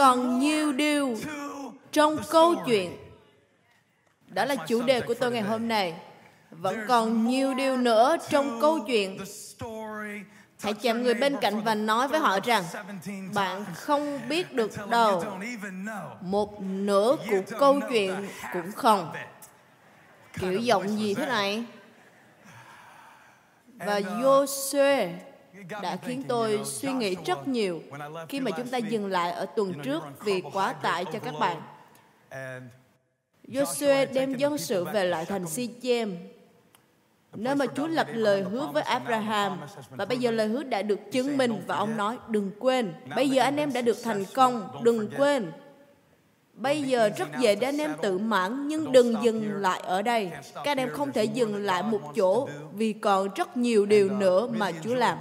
còn nhiều điều trong câu chuyện. Đó là chủ đề của tôi ngày hôm nay. Vẫn còn nhiều điều nữa trong câu chuyện. Hãy chạm người bên cạnh và nói với họ rằng, bạn không biết được đâu. Một nửa của câu chuyện cũng không. Kiểu giọng gì thế này? Và Joshua đã khiến tôi suy nghĩ rất nhiều khi mà chúng ta dừng lại ở tuần trước vì quá tải cho các bạn. Joshua đem dân sự về lại thành Si-chem, nơi mà Chúa lập lời hứa với Abraham. Và bây giờ lời hứa đã được chứng minh và ông nói, đừng quên, bây giờ anh em đã được thành công, đừng quên. Bây giờ rất dễ để anh em tự mãn, nhưng đừng dừng lại ở đây. Các anh em không thể dừng lại một chỗ vì còn rất nhiều điều nữa mà Chúa làm.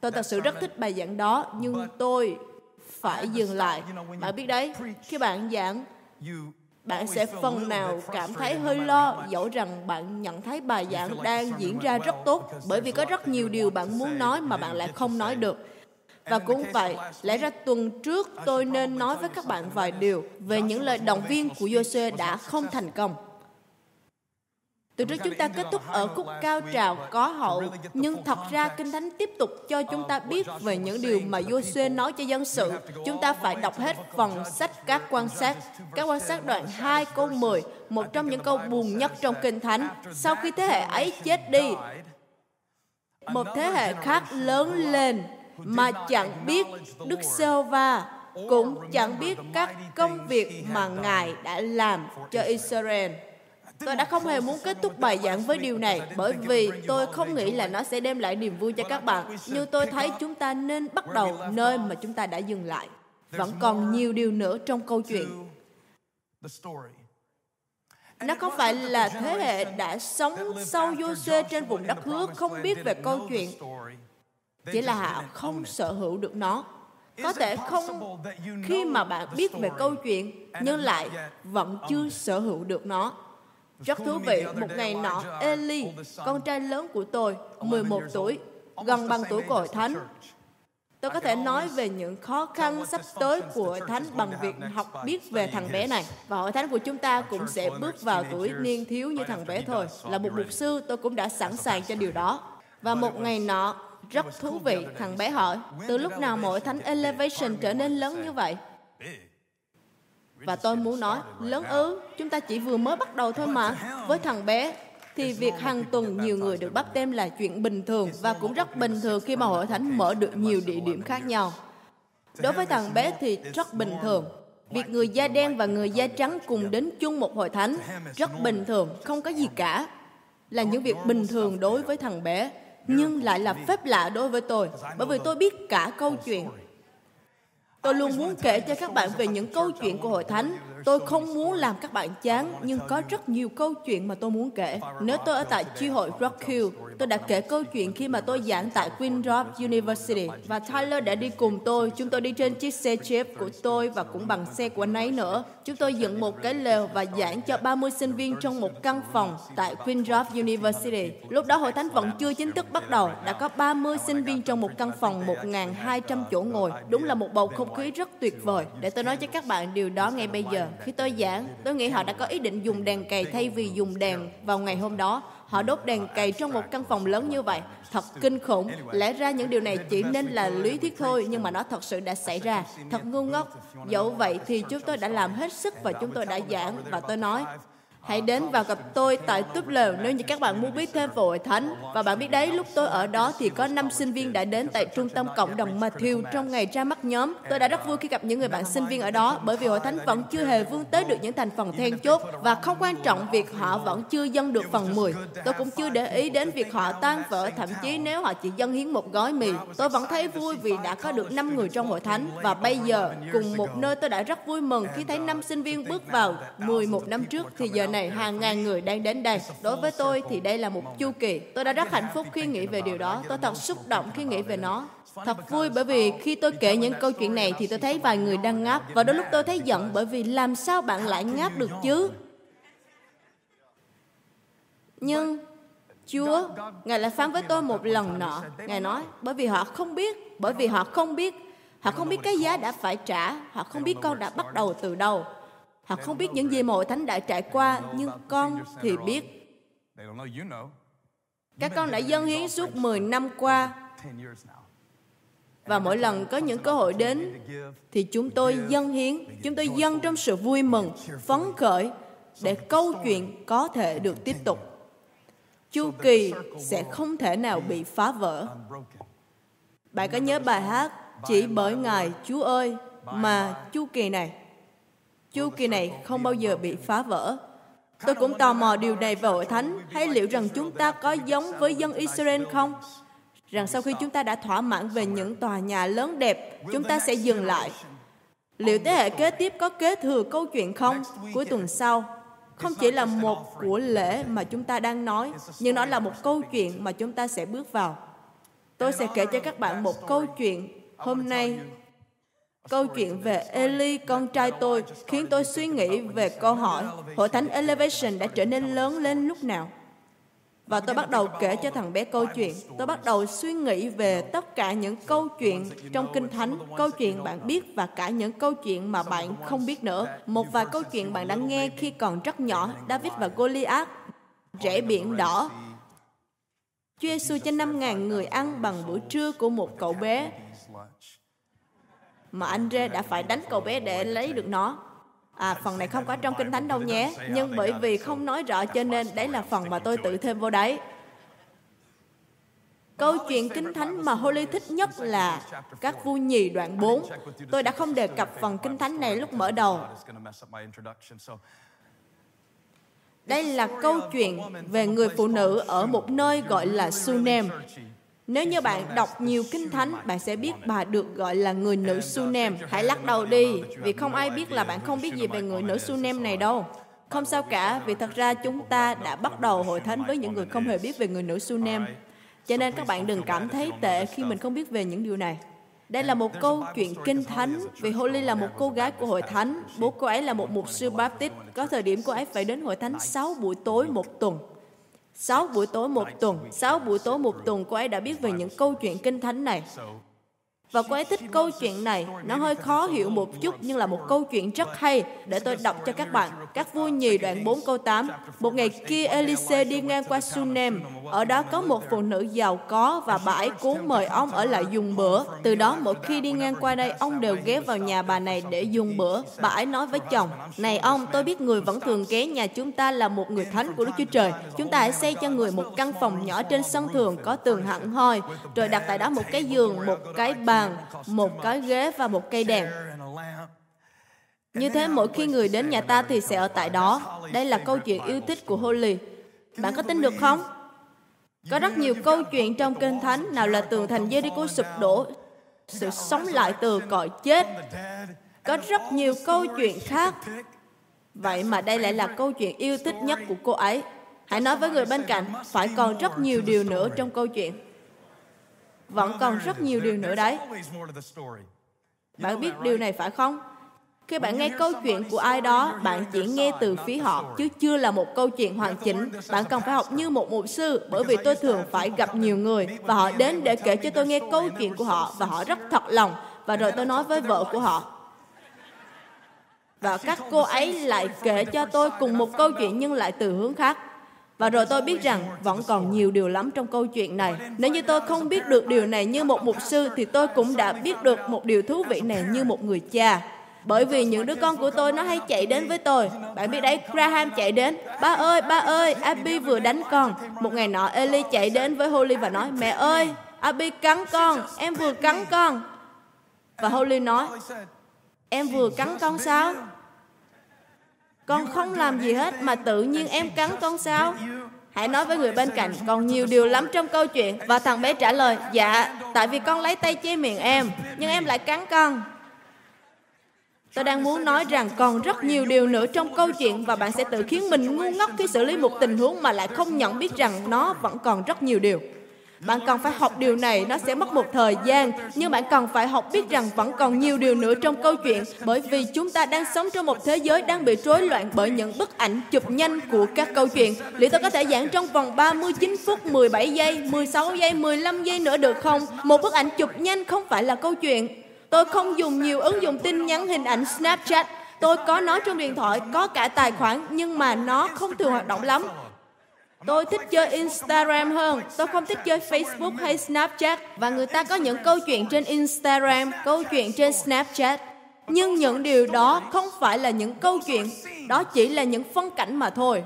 Tôi thật sự rất thích bài giảng đó, nhưng tôi phải dừng lại. Bạn biết đấy, khi bạn giảng, bạn sẽ phần nào cảm thấy hơi lo dẫu rằng bạn nhận thấy bài giảng đang diễn ra rất tốt bởi vì có rất nhiều điều bạn muốn nói mà bạn lại không nói được. Và cũng vậy, lẽ ra tuần trước tôi nên nói với các bạn vài điều về những lời động viên của Joshua đã không thành công. Từ trước chúng ta kết thúc ở khúc cao trào có hậu, nhưng thật ra Kinh Thánh tiếp tục cho chúng ta biết về những điều mà Joshua nói cho dân sự. Chúng ta phải đọc hết phần sách các quan sát. Các quan sát đoạn 2 câu 10, một trong những câu buồn nhất trong Kinh Thánh. Sau khi thế hệ ấy chết đi, một thế hệ khác lớn lên mà chẳng biết Đức Sêu Va cũng chẳng biết các công việc mà Ngài đã làm cho Israel. Tôi đã không hề muốn kết thúc bài giảng với điều này, bởi vì tôi không nghĩ là nó sẽ đem lại niềm vui cho các bạn. Nhưng tôi thấy, chúng ta nên bắt đầu nơi mà chúng ta đã dừng lại. Vẫn còn nhiều điều nữa trong câu chuyện. Nó không phải là thế hệ đã sống sau jose trên vùng đất hứa không biết về câu chuyện chỉ là họ không sở hữu được nó có thể không khi mà bạn biết về câu chuyện, nhưng lại vẫn chưa sở hữu được nó rất thú vị, một ngày nọ, Eli, con trai lớn của tôi, 11 tuổi, gần bằng tuổi của hội thánh. Tôi có thể nói về những khó khăn sắp tới của hội thánh bằng việc học biết về thằng bé này. Và hội thánh của chúng ta cũng sẽ bước vào tuổi niên thiếu như thằng bé thôi. Là một mục sư, tôi cũng đã sẵn sàng cho điều đó. Và một ngày nọ, rất thú vị, thằng bé hỏi, từ lúc nào mỗi thánh Elevation trở nên lớn như vậy? Và tôi muốn nói, lớn ư, chúng ta chỉ vừa mới bắt đầu thôi mà. Với thằng bé, thì việc hàng tuần nhiều người được bắt tem là chuyện bình thường và cũng rất bình thường khi mà hội thánh mở được nhiều địa điểm khác nhau. Đối với thằng bé thì rất bình thường. Việc người da đen và người da trắng cùng đến chung một hội thánh rất bình thường, không có gì cả. Là những việc bình thường đối với thằng bé nhưng lại là phép lạ đối với tôi bởi vì tôi biết cả câu chuyện Tôi luôn muốn kể cho các bạn về những câu chuyện của hội thánh. Tôi không muốn làm các bạn chán, nhưng có rất nhiều câu chuyện mà tôi muốn kể. Nếu tôi ở tại chi hội Rock Hill, tôi đã kể câu chuyện khi mà tôi giảng tại Queen Rock University và Tyler đã đi cùng tôi. Chúng tôi đi trên chiếc xe Jeep của tôi và cũng bằng xe của anh ấy nữa. Chúng tôi dựng một cái lều và giảng cho 30 sinh viên trong một căn phòng tại Queen Rock University. Lúc đó hội thánh vẫn chưa chính thức bắt đầu. Đã có 30 sinh viên trong một căn phòng 1.200 chỗ ngồi. Đúng là một bầu không khí rất tuyệt vời. Để tôi nói cho các bạn điều đó ngay bây giờ. Khi tôi giảng, tôi nghĩ họ đã có ý định dùng đèn cày thay vì dùng đèn vào ngày hôm đó. Họ đốt đèn cày trong một căn phòng lớn như vậy. Thật kinh khủng. Lẽ ra những điều này chỉ nên là lý thuyết thôi, nhưng mà nó thật sự đã xảy ra. Thật ngu ngốc. Dẫu vậy thì chúng tôi đã làm hết sức và chúng tôi đã giảng và tôi nói Hãy đến và gặp tôi tại Túp Lều nếu như các bạn muốn biết thêm về hội thánh. Và bạn biết đấy, lúc tôi ở đó thì có 5 sinh viên đã đến tại trung tâm cộng đồng Matthew trong ngày ra mắt nhóm. Tôi đã rất vui khi gặp những người bạn sinh viên ở đó bởi vì hội thánh vẫn chưa hề vươn tới được những thành phần then chốt và không quan trọng việc họ vẫn chưa dâng được phần 10. Tôi cũng chưa để ý đến việc họ tan vỡ thậm chí nếu họ chỉ dâng hiến một gói mì. Tôi vẫn thấy vui vì đã có được 5 người trong hội thánh và bây giờ cùng một nơi tôi đã rất vui mừng khi thấy năm sinh viên bước vào 11 năm trước thì giờ này này hàng ngàn người đang đến đây. Đối với tôi thì đây là một chu kỳ. Tôi đã rất hạnh phúc khi nghĩ về điều đó. Tôi thật xúc động khi nghĩ về nó. Thật vui bởi vì khi tôi kể những câu chuyện này thì tôi thấy vài người đang ngáp và đôi lúc tôi thấy giận bởi vì làm sao bạn lại ngáp được chứ? Nhưng Chúa, Ngài lại phán với tôi một lần nọ. Ngài nói, bởi vì họ không biết, bởi vì họ không biết Họ không biết cái giá đã phải trả, họ không biết con đã bắt đầu từ đâu. Họ không biết những gì mà hội thánh đã trải qua, nhưng con thì biết. Các con đã dâng hiến suốt 10 năm qua. và mỗi lần có những cơ hội đến thì chúng tôi dâng hiến chúng tôi dâng trong sự vui mừng phấn khởi để câu chuyện có thể được tiếp tục. chu kỳ sẽ không thể nào bị phá vỡ. bạn có nhớ bài hát chỉ bởi ngài chúa ơi mà chu kỳ này chu kỳ này không bao giờ bị phá vỡ tôi cũng tò mò điều này về hội thánh hay liệu rằng chúng ta có giống với dân israel không rằng sau khi chúng ta đã thỏa mãn về những tòa nhà lớn đẹp, chúng ta sẽ dừng lại. Liệu thế hệ kế tiếp có kế thừa câu chuyện không? Cuối tuần sau, không chỉ là một của lễ mà chúng ta đang nói, nhưng nó là một câu chuyện mà chúng ta sẽ bước vào. Tôi sẽ kể cho các bạn một câu chuyện hôm nay. Câu chuyện về Eli, con trai tôi, khiến tôi suy nghĩ về câu hỏi Hội thánh Elevation đã trở nên lớn lên lúc nào? Và tôi bắt đầu kể cho thằng bé câu chuyện. Tôi bắt đầu suy nghĩ về tất cả những câu chuyện trong Kinh Thánh, câu chuyện bạn biết và cả những câu chuyện mà bạn không biết nữa. Một vài câu chuyện bạn đã nghe khi còn rất nhỏ, David và Goliath, rễ biển đỏ. Chúa Giêsu cho 5.000 người ăn bằng bữa trưa của một cậu bé mà anh Rê đã phải đánh cậu bé để lấy được nó. À, phần này không có trong Kinh Thánh đâu nhé. Nhưng bởi vì không nói rõ cho nên đấy là phần mà tôi tự thêm vô đấy. Câu chuyện Kinh Thánh mà Holy thích nhất là các vua nhì đoạn 4. Tôi đã không đề cập phần Kinh Thánh này lúc mở đầu. Đây là câu chuyện về người phụ nữ ở một nơi gọi là Sunem. Nếu như bạn đọc nhiều kinh thánh, bạn sẽ biết bà được gọi là người nữ Sunem. Hãy lắc đầu đi, vì không ai biết là bạn không biết gì về người nữ Sunem này đâu. Không sao cả, vì thật ra chúng ta đã bắt đầu hội thánh với những người không hề biết về người nữ Sunem. Cho nên các bạn đừng cảm thấy tệ khi mình không biết về những điều này. Đây là một câu chuyện kinh thánh vì Holly là một cô gái của hội thánh. Bố cô ấy là một mục sư Baptist. Có thời điểm cô ấy phải đến hội thánh 6 buổi tối một tuần. 6 buổi tối một tuần, 6 buổi tối một tuần cô ấy đã biết về những câu chuyện kinh thánh này. Và cô ấy thích câu chuyện này, nó hơi khó hiểu một chút nhưng là một câu chuyện rất hay để tôi đọc cho các bạn. Các vua nhì đoạn 4 câu 8. Một ngày kia Elise đi ngang qua Sunem, ở đó có một phụ nữ giàu có và bà ấy cố mời ông ở lại dùng bữa. Từ đó mỗi khi đi ngang qua đây, ông đều ghé vào nhà bà này để dùng bữa. Bà ấy nói với chồng, Này ông, tôi biết người vẫn thường ghé nhà chúng ta là một người thánh của Đức Chúa Trời. Chúng ta hãy xây cho người một căn phòng nhỏ trên sân thường có tường hẳn hoi, rồi đặt tại đó một cái giường, một cái bàn, một cái ghế và một cây đèn. Như thế mỗi khi người đến nhà ta thì sẽ ở tại đó. Đây là câu chuyện yêu thích của Holly. Bạn có tin được không? Có rất nhiều câu chuyện trong Kinh Thánh, nào là tường thành Jericho sụp đổ, sự sống lại từ cõi chết. Có rất nhiều câu chuyện khác. Vậy mà đây lại là câu chuyện yêu thích nhất của cô ấy. Hãy nói với người bên cạnh, phải còn rất nhiều điều nữa trong câu chuyện. Vẫn còn rất nhiều điều nữa đấy. Bạn biết điều này phải không? Khi bạn nghe câu chuyện của ai đó, bạn chỉ nghe từ phía họ, chứ chưa là một câu chuyện hoàn chỉnh. Bạn cần phải học như một mục sư, bởi vì tôi thường phải gặp nhiều người, và họ đến để kể cho tôi nghe câu chuyện của họ, và họ rất thật lòng. Và rồi tôi nói với vợ của họ, và các cô ấy lại kể cho tôi cùng một câu chuyện nhưng lại từ hướng khác. Và rồi tôi biết rằng vẫn còn nhiều điều lắm trong câu chuyện này. Nếu như tôi không biết được điều này như một mục sư thì tôi cũng đã biết được một điều thú vị này như một người cha. Bởi vì những đứa con của tôi nó hay chạy đến với tôi. Bạn biết đấy, Graham chạy đến. Ba ơi, ba ơi, Abby vừa đánh con. Một ngày nọ, Ellie chạy đến với Holly và nói, Mẹ ơi, Abby cắn con, em vừa cắn con. Và Holly nói, Em vừa cắn con sao? Con không làm gì hết mà tự nhiên em cắn con sao? Hãy nói với người bên cạnh, còn nhiều điều lắm trong câu chuyện. Và thằng bé trả lời, dạ, tại vì con lấy tay che miệng em, nhưng em lại cắn con. Tôi đang muốn nói rằng còn rất nhiều điều nữa trong câu chuyện và bạn sẽ tự khiến mình ngu ngốc khi xử lý một tình huống mà lại không nhận biết rằng nó vẫn còn rất nhiều điều. Bạn cần phải học điều này, nó sẽ mất một thời gian, nhưng bạn cần phải học biết rằng vẫn còn nhiều điều nữa trong câu chuyện, bởi vì chúng ta đang sống trong một thế giới đang bị rối loạn bởi những bức ảnh chụp nhanh của các câu chuyện. Liệu tôi có thể giảng trong vòng 39 phút 17 giây, 16 giây, 15 giây nữa được không? Một bức ảnh chụp nhanh không phải là câu chuyện. Tôi không dùng nhiều ứng dụng tin nhắn hình ảnh Snapchat. Tôi có nó trong điện thoại, có cả tài khoản, nhưng mà nó không thường hoạt động lắm. Tôi thích chơi Instagram hơn. Tôi không thích chơi Facebook hay Snapchat. Và người ta có những câu chuyện trên Instagram, câu chuyện trên Snapchat. Nhưng những điều đó không phải là những câu chuyện, đó chỉ là những phân cảnh mà thôi.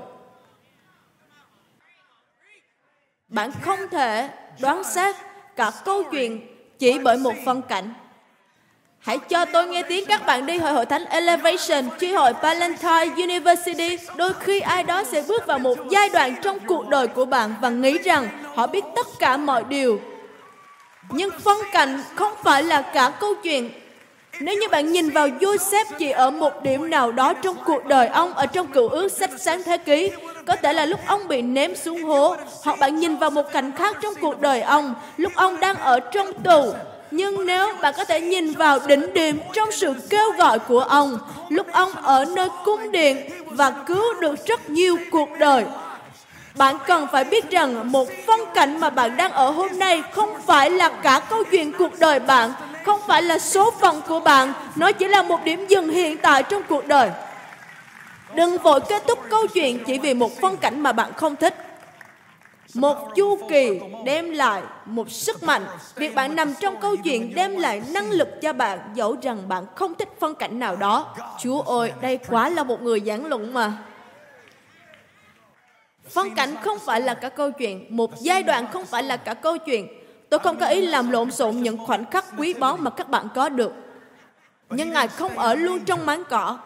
Bạn không thể đoán xét cả câu chuyện chỉ bởi một phân cảnh. Hãy cho tôi nghe tiếng các bạn đi hội hội thánh Elevation, chi hội Valentine University. Đôi khi ai đó sẽ bước vào một giai đoạn trong cuộc đời của bạn và nghĩ rằng họ biết tất cả mọi điều. Nhưng phân cảnh không phải là cả câu chuyện. Nếu như bạn nhìn vào Joseph chỉ ở một điểm nào đó trong cuộc đời ông ở trong cựu ước sách sáng thế ký, có thể là lúc ông bị ném xuống hố, hoặc bạn nhìn vào một cảnh khác trong cuộc đời ông, lúc ông đang ở trong tù, nhưng nếu bạn có thể nhìn vào đỉnh điểm trong sự kêu gọi của ông, lúc ông ở nơi cung điện và cứu được rất nhiều cuộc đời, bạn cần phải biết rằng một phân cảnh mà bạn đang ở hôm nay không phải là cả câu chuyện cuộc đời bạn, không phải là số phận của bạn, nó chỉ là một điểm dừng hiện tại trong cuộc đời. Đừng vội kết thúc câu chuyện chỉ vì một phân cảnh mà bạn không thích. Một chu kỳ đem lại một sức mạnh. Việc bạn nằm trong câu chuyện đem lại năng lực cho bạn dẫu rằng bạn không thích phân cảnh nào đó. Chúa ơi, đây quá là một người giảng luận mà. Phân cảnh không phải là cả câu chuyện, một giai đoạn không phải là cả câu chuyện. Tôi không có ý làm lộn xộn những khoảnh khắc quý báu mà các bạn có được. Nhưng Ngài không ở luôn trong máng cỏ.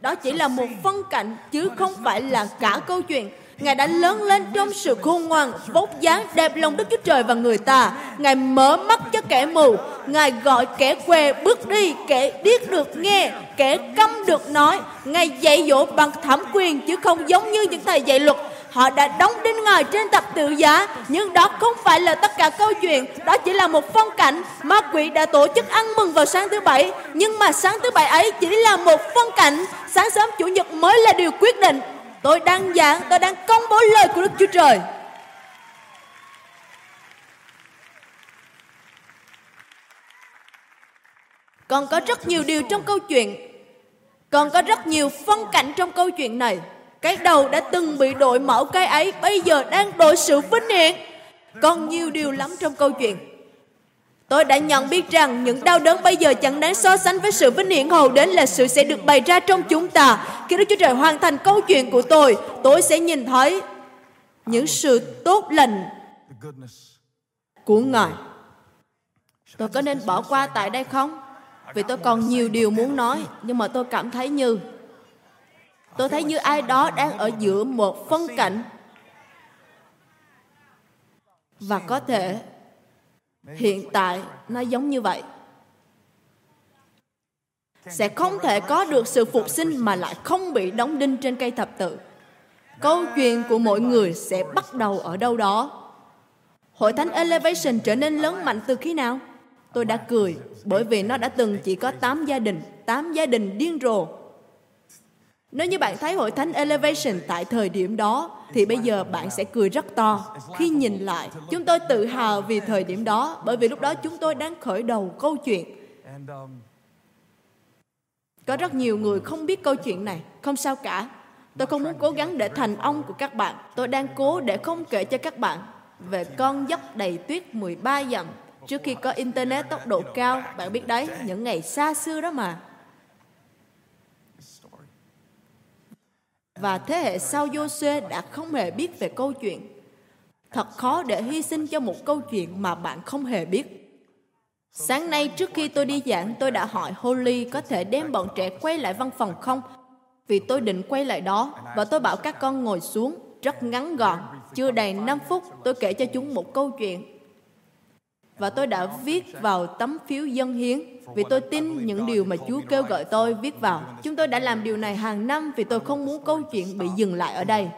Đó chỉ là một phân cảnh chứ không phải là cả câu chuyện. Ngài đã lớn lên trong sự khôn ngoan, vóc dáng đẹp lòng Đức Chúa Trời và người ta. Ngài mở mắt cho kẻ mù, Ngài gọi kẻ què bước đi, kẻ điếc được nghe, kẻ câm được nói. Ngài dạy dỗ bằng thẩm quyền chứ không giống như những thầy dạy luật. Họ đã đóng đinh Ngài trên tập tự giá, nhưng đó không phải là tất cả câu chuyện, đó chỉ là một phong cảnh. Ma quỷ đã tổ chức ăn mừng vào sáng thứ bảy, nhưng mà sáng thứ bảy ấy chỉ là một phong cảnh, sáng sớm chủ nhật mới là điều quyết định. Tôi đang giảng, tôi đang công bố lời của Đức Chúa Trời. Còn có rất nhiều điều trong câu chuyện. Còn có rất nhiều phân cảnh trong câu chuyện này. Cái đầu đã từng bị đội mẫu cái ấy bây giờ đang đội sự vinh hiển. Còn nhiều điều lắm trong câu chuyện. Tôi đã nhận biết rằng những đau đớn bây giờ chẳng đáng so sánh với sự vinh hiển hầu đến là sự sẽ được bày ra trong chúng ta. Khi Đức Chúa Trời hoàn thành câu chuyện của tôi, tôi sẽ nhìn thấy những sự tốt lành của Ngài. Tôi có nên bỏ qua tại đây không? Vì tôi còn nhiều điều muốn nói, nhưng mà tôi cảm thấy như tôi thấy như ai đó đang ở giữa một phân cảnh và có thể hiện tại nó giống như vậy. Sẽ không thể có được sự phục sinh mà lại không bị đóng đinh trên cây thập tự. Câu chuyện của mỗi người sẽ bắt đầu ở đâu đó. Hội thánh elevation trở nên lớn mạnh từ khi nào? Tôi đã cười bởi vì nó đã từng chỉ có 8 gia đình 8 gia đình điên rồ. Nếu như bạn thấy hội thánh Elevation tại thời điểm đó, thì bây giờ bạn sẽ cười rất to khi nhìn lại. Chúng tôi tự hào vì thời điểm đó, bởi vì lúc đó chúng tôi đang khởi đầu câu chuyện. Có rất nhiều người không biết câu chuyện này, không sao cả. Tôi không muốn cố gắng để thành ông của các bạn. Tôi đang cố để không kể cho các bạn về con dốc đầy tuyết 13 dặm trước khi có Internet tốc độ cao. Bạn biết đấy, những ngày xa xưa đó mà. Và thế hệ sau Joshua đã không hề biết về câu chuyện. Thật khó để hy sinh cho một câu chuyện mà bạn không hề biết. Sáng nay trước khi tôi đi giảng, tôi đã hỏi Holly có thể đem bọn trẻ quay lại văn phòng không? Vì tôi định quay lại đó và tôi bảo các con ngồi xuống rất ngắn gọn. Chưa đầy 5 phút, tôi kể cho chúng một câu chuyện và tôi đã viết vào tấm phiếu dân hiến vì tôi tin những điều mà Chúa kêu gọi tôi viết vào. Chúng tôi đã làm điều này hàng năm vì tôi không muốn câu chuyện bị dừng lại ở đây.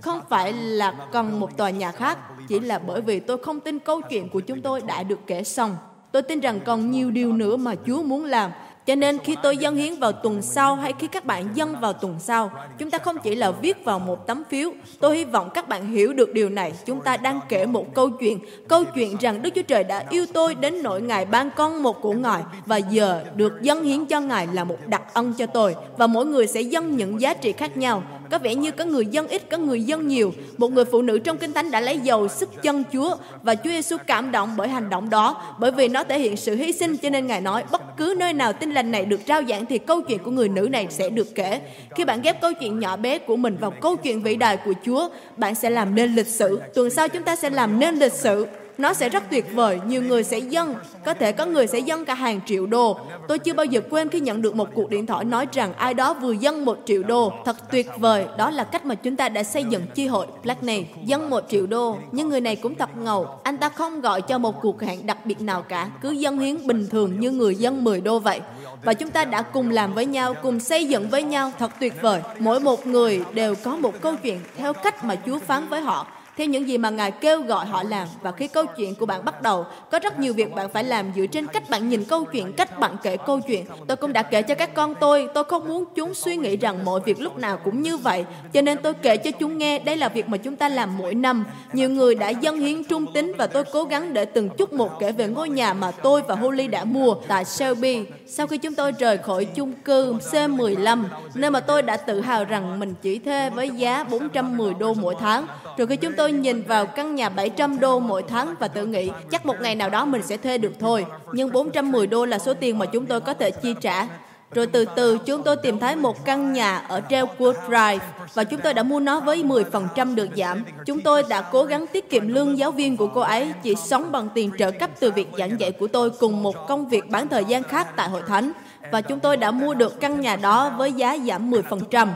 Không phải là cần một tòa nhà khác, chỉ là bởi vì tôi không tin câu chuyện của chúng tôi đã được kể xong. Tôi tin rằng còn nhiều điều nữa mà Chúa muốn làm. Cho nên khi tôi dâng hiến vào tuần sau hay khi các bạn dâng vào tuần sau, chúng ta không chỉ là viết vào một tấm phiếu. Tôi hy vọng các bạn hiểu được điều này. Chúng ta đang kể một câu chuyện, câu chuyện rằng Đức Chúa Trời đã yêu tôi đến nỗi Ngài ban con một của Ngài và giờ được dâng hiến cho Ngài là một đặc ân cho tôi. Và mỗi người sẽ dâng những giá trị khác nhau. Có vẻ như có người dân ít, có người dân nhiều. Một người phụ nữ trong Kinh Thánh đã lấy dầu sức chân Chúa và Chúa Giêsu cảm động bởi hành động đó, bởi vì nó thể hiện sự hy sinh cho nên Ngài nói bất cứ nơi nào tin lành này được trao giảng thì câu chuyện của người nữ này sẽ được kể. Khi bạn ghép câu chuyện nhỏ bé của mình vào câu chuyện vĩ đại của Chúa, bạn sẽ làm nên lịch sử. Tuần sau chúng ta sẽ làm nên lịch sử nó sẽ rất tuyệt vời nhiều người sẽ dâng. Có thể có người sẽ dâng cả hàng triệu đô. Tôi chưa bao giờ quên khi nhận được một cuộc điện thoại nói rằng ai đó vừa dâng một triệu đô. Thật tuyệt vời đó là cách mà chúng ta đã xây dựng chi hội Black này dâng một triệu đô. Nhưng người này cũng thật ngầu. Anh ta không gọi cho một cuộc hẹn đặc biệt nào cả cứ dâng hiến bình thường như người dân 10 đô vậy. Và chúng ta đã cùng làm với nhau, cùng xây dựng với nhau. Thật tuyệt vời. Mỗi một người đều có một câu chuyện theo cách mà Chúa phán với họ theo những gì mà Ngài kêu gọi họ làm và khi câu chuyện của bạn bắt đầu, có rất nhiều việc bạn phải làm dựa trên cách bạn nhìn câu chuyện, cách bạn kể câu chuyện. Tôi cũng đã kể cho các con tôi, tôi không muốn chúng suy nghĩ rằng mọi việc lúc nào cũng như vậy, cho nên tôi kể cho chúng nghe đây là việc mà chúng ta làm mỗi năm. Nhiều người đã dâng hiến trung tín và tôi cố gắng để từng chút một kể về ngôi nhà mà tôi và Holly đã mua tại Shelby. Sau khi chúng tôi rời khỏi chung cư C15, nơi mà tôi đã tự hào rằng mình chỉ thuê với giá 410 đô mỗi tháng, rồi khi chúng tôi tôi nhìn vào căn nhà 700 đô mỗi tháng và tự nghĩ chắc một ngày nào đó mình sẽ thuê được thôi. Nhưng 410 đô là số tiền mà chúng tôi có thể chi trả. Rồi từ từ chúng tôi tìm thấy một căn nhà ở Trailwood Drive và chúng tôi đã mua nó với 10% được giảm. Chúng tôi đã cố gắng tiết kiệm lương giáo viên của cô ấy, chỉ sống bằng tiền trợ cấp từ việc giảng dạy của tôi cùng một công việc bán thời gian khác tại hội thánh. Và chúng tôi đã mua được căn nhà đó với giá giảm 10%.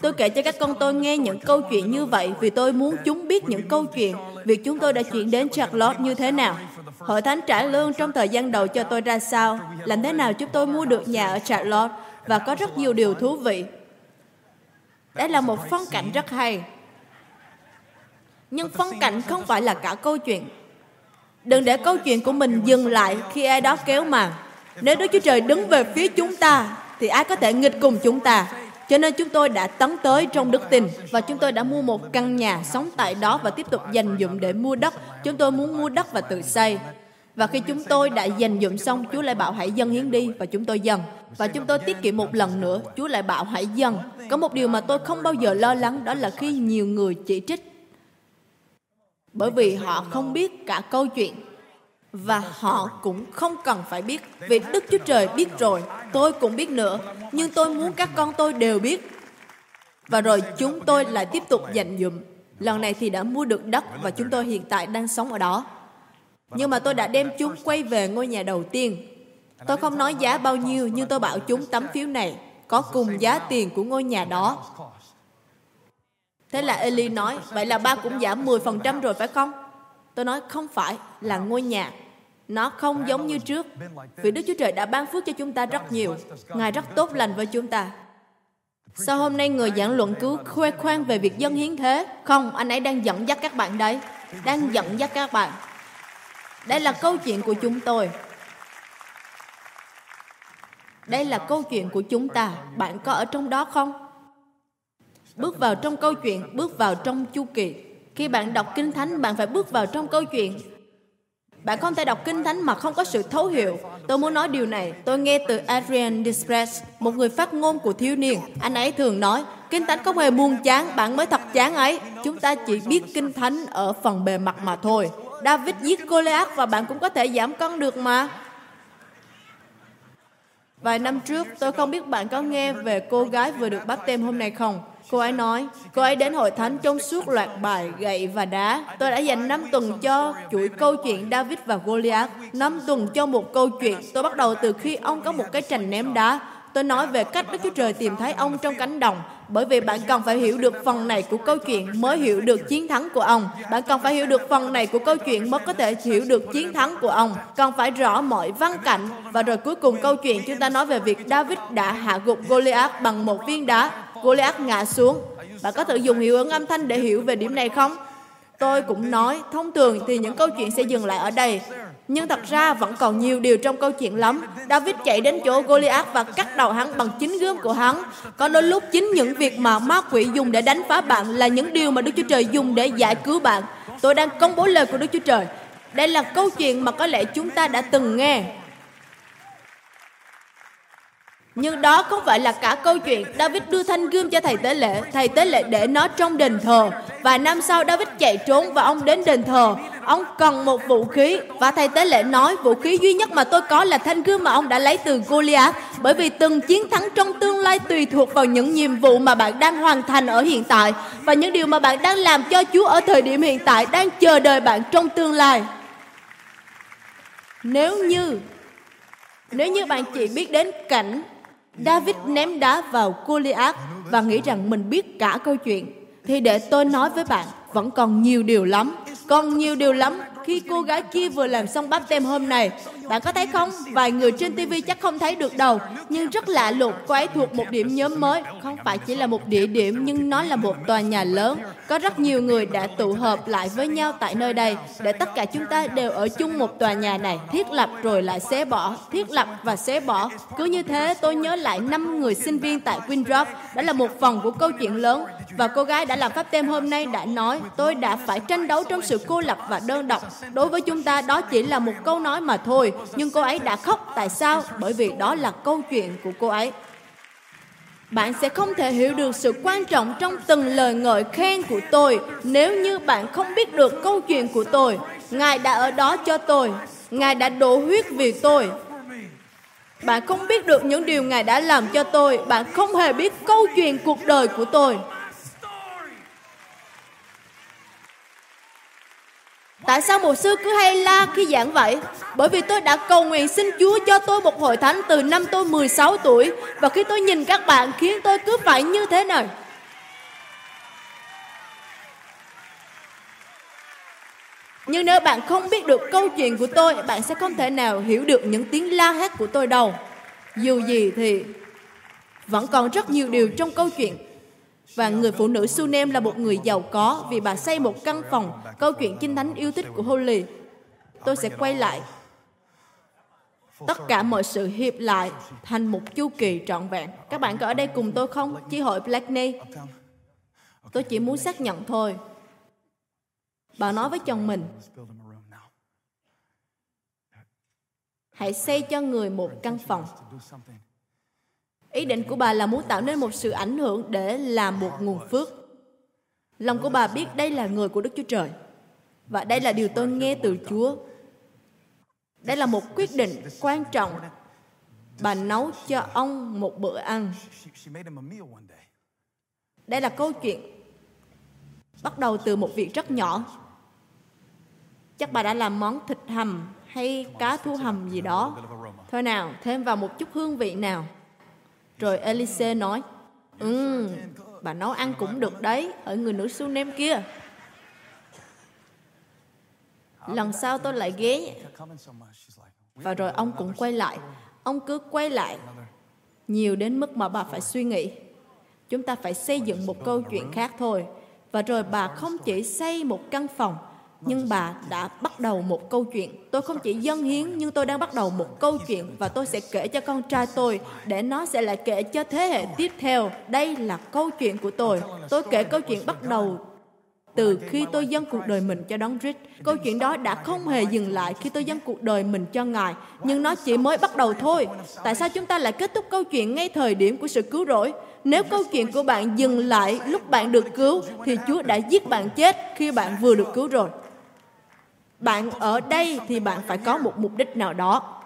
Tôi kể cho các con tôi nghe những câu chuyện như vậy vì tôi muốn chúng biết những câu chuyện việc chúng tôi đã chuyển đến Charlotte như thế nào. Hội thánh trả lương trong thời gian đầu cho tôi ra sao, làm thế nào chúng tôi mua được nhà ở Charlotte và có rất nhiều điều thú vị. Đây là một phong cảnh rất hay. Nhưng phong cảnh không phải là cả câu chuyện. Đừng để câu chuyện của mình dừng lại khi ai đó kéo màn. Nếu Đức Chúa Trời đứng về phía chúng ta, thì ai có thể nghịch cùng chúng ta? Cho nên chúng tôi đã tấn tới trong đức tin và chúng tôi đã mua một căn nhà sống tại đó và tiếp tục dành dụm để mua đất. Chúng tôi muốn mua đất và tự xây. Và khi chúng tôi đã dành dụm xong, Chúa lại bảo hãy dâng hiến đi và chúng tôi dâng. Và chúng tôi tiết kiệm một lần nữa, Chúa lại bảo hãy dâng. Có một điều mà tôi không bao giờ lo lắng đó là khi nhiều người chỉ trích. Bởi vì họ không biết cả câu chuyện và họ cũng không cần phải biết vì Đức Chúa Trời biết rồi, tôi cũng biết nữa, nhưng tôi muốn các con tôi đều biết. Và rồi chúng tôi lại tiếp tục dành dụm. Lần này thì đã mua được đất và chúng tôi hiện tại đang sống ở đó. Nhưng mà tôi đã đem chúng quay về ngôi nhà đầu tiên. Tôi không nói giá bao nhiêu nhưng tôi bảo chúng tấm phiếu này có cùng giá tiền của ngôi nhà đó. Thế là Eli nói, vậy là ba cũng giảm 10% rồi phải không? Tôi nói không phải, là ngôi nhà. Nó không giống như trước. Vì Đức Chúa Trời đã ban phước cho chúng ta rất nhiều. Ngài rất tốt lành với chúng ta. Sao hôm nay người giảng luận cứ khoe khoang về việc dân hiến thế? Không, anh ấy đang dẫn dắt các bạn đấy. Đang dẫn dắt các bạn. Đây là câu chuyện của chúng tôi. Đây là câu chuyện của chúng ta. Bạn có ở trong đó không? Bước vào trong câu chuyện, bước vào trong chu kỳ. Khi bạn đọc Kinh Thánh, bạn phải bước vào trong câu chuyện bạn không thể đọc Kinh Thánh mà không có sự thấu hiểu. Tôi muốn nói điều này. Tôi nghe từ Adrian Distress, một người phát ngôn của thiếu niên. Anh ấy thường nói, Kinh Thánh không hề buồn chán, bạn mới thật chán ấy. Chúng ta chỉ biết Kinh Thánh ở phần bề mặt mà thôi. David giết Goliath và bạn cũng có thể giảm cân được mà. Vài năm trước, tôi không biết bạn có nghe về cô gái vừa được bắp tem hôm nay không? Cô ấy nói, cô ấy đến hội thánh trong suốt loạt bài gậy và đá. Tôi đã dành 5 tuần cho chuỗi câu chuyện David và Goliath. 5 tuần cho một câu chuyện. Tôi bắt đầu từ khi ông có một cái trành ném đá. Tôi nói về cách Đức Chúa Trời tìm thấy ông trong cánh đồng. Bởi vì bạn cần phải hiểu được phần này của câu chuyện mới hiểu được chiến thắng của ông. Bạn cần phải hiểu được phần này của câu chuyện mới có thể hiểu được chiến thắng của ông. Cần phải rõ mọi văn cảnh. Và rồi cuối cùng câu chuyện chúng ta nói về việc David đã hạ gục Goliath bằng một viên đá Goliath ngã xuống. Bạn có thể dùng hiệu ứng âm thanh để hiểu về điểm này không? Tôi cũng nói, thông thường thì những câu chuyện sẽ dừng lại ở đây. Nhưng thật ra vẫn còn nhiều điều trong câu chuyện lắm. David chạy đến chỗ Goliath và cắt đầu hắn bằng chính gươm của hắn. Có đôi lúc chính những việc mà ma quỷ dùng để đánh phá bạn là những điều mà Đức Chúa Trời dùng để giải cứu bạn. Tôi đang công bố lời của Đức Chúa Trời. Đây là câu chuyện mà có lẽ chúng ta đã từng nghe. Nhưng đó không phải là cả câu chuyện. David đưa thanh gươm cho thầy tế lễ. Thầy tế lễ để nó trong đền thờ. Và năm sau David chạy trốn và ông đến đền thờ. Ông cần một vũ khí. Và thầy tế lễ nói, vũ khí duy nhất mà tôi có là thanh gươm mà ông đã lấy từ Goliath. Bởi vì từng chiến thắng trong tương lai tùy thuộc vào những nhiệm vụ mà bạn đang hoàn thành ở hiện tại. Và những điều mà bạn đang làm cho Chúa ở thời điểm hiện tại đang chờ đợi bạn trong tương lai. Nếu như nếu như bạn chỉ biết đến cảnh David ném đá vào Goliath và nghĩ rằng mình biết cả câu chuyện, thì để tôi nói với bạn, vẫn còn nhiều điều lắm. Còn nhiều điều lắm khi cô gái kia vừa làm xong bắp tem hôm này. Bạn có thấy không? Vài người trên TV chắc không thấy được đâu. Nhưng rất lạ lùng, cô ấy thuộc một điểm nhóm mới. Không phải chỉ là một địa điểm, nhưng nó là một tòa nhà lớn. Có rất nhiều người đã tụ hợp lại với nhau tại nơi đây để tất cả chúng ta đều ở chung một tòa nhà này. Thiết lập rồi lại xé bỏ, thiết lập và xé bỏ. Cứ như thế, tôi nhớ lại năm người sinh viên tại Windrop. Đó là một phần của câu chuyện lớn. Và cô gái đã làm pháp tem hôm nay đã nói, tôi đã phải tranh đấu trong sự cô lập và đơn độc Đối với chúng ta đó chỉ là một câu nói mà thôi, nhưng cô ấy đã khóc. Tại sao? Bởi vì đó là câu chuyện của cô ấy. Bạn sẽ không thể hiểu được sự quan trọng trong từng lời ngợi khen của tôi nếu như bạn không biết được câu chuyện của tôi. Ngài đã ở đó cho tôi. Ngài đã đổ huyết vì tôi. Bạn không biết được những điều Ngài đã làm cho tôi. Bạn không hề biết câu chuyện cuộc đời của tôi. Tại sao một sư cứ hay la khi giảng vậy? Bởi vì tôi đã cầu nguyện xin Chúa cho tôi một hội thánh từ năm tôi 16 tuổi và khi tôi nhìn các bạn khiến tôi cứ phải như thế này. Nhưng nếu bạn không biết được câu chuyện của tôi, bạn sẽ không thể nào hiểu được những tiếng la hét của tôi đâu. Dù gì thì vẫn còn rất nhiều điều trong câu chuyện và người phụ nữ Sunem là một người giàu có vì bà xây một căn phòng, câu chuyện kinh thánh yêu thích của Holly. Tôi sẽ quay lại. Tất cả mọi sự hiệp lại thành một chu kỳ trọn vẹn. Các bạn có ở đây cùng tôi không? Chi hội Blackney. Tôi chỉ muốn xác nhận thôi. Bà nói với chồng mình, hãy xây cho người một căn phòng Ý định của bà là muốn tạo nên một sự ảnh hưởng để làm một nguồn phước. Lòng của bà biết đây là người của Đức Chúa Trời. Và đây là điều tôi nghe từ Chúa. Đây là một quyết định quan trọng. Bà nấu cho ông một bữa ăn. Đây là câu chuyện bắt đầu từ một việc rất nhỏ. Chắc bà đã làm món thịt hầm hay cá thu hầm gì đó. Thôi nào, thêm vào một chút hương vị nào. Rồi Elise nói, Ừ, bà nấu ăn cũng được đấy, ở người nữ Sunem kia. Lần sau tôi lại ghé. Và rồi ông cũng quay lại. Ông cứ quay lại. Nhiều đến mức mà bà phải suy nghĩ. Chúng ta phải xây dựng một câu chuyện khác thôi. Và rồi bà không chỉ xây một căn phòng, nhưng bà đã bắt đầu một câu chuyện. Tôi không chỉ dâng hiến, nhưng tôi đang bắt đầu một câu chuyện và tôi sẽ kể cho con trai tôi để nó sẽ lại kể cho thế hệ tiếp theo. Đây là câu chuyện của tôi. Tôi kể câu chuyện bắt đầu từ khi tôi dâng cuộc đời mình cho đấng Christ. Câu chuyện đó đã không hề dừng lại khi tôi dâng cuộc đời mình cho Ngài, nhưng nó chỉ mới bắt đầu thôi. Tại sao chúng ta lại kết thúc câu chuyện ngay thời điểm của sự cứu rỗi? Nếu câu chuyện của bạn dừng lại lúc bạn được cứu, thì Chúa đã giết bạn chết khi bạn vừa được cứu rồi bạn ở đây thì bạn phải có một mục đích nào đó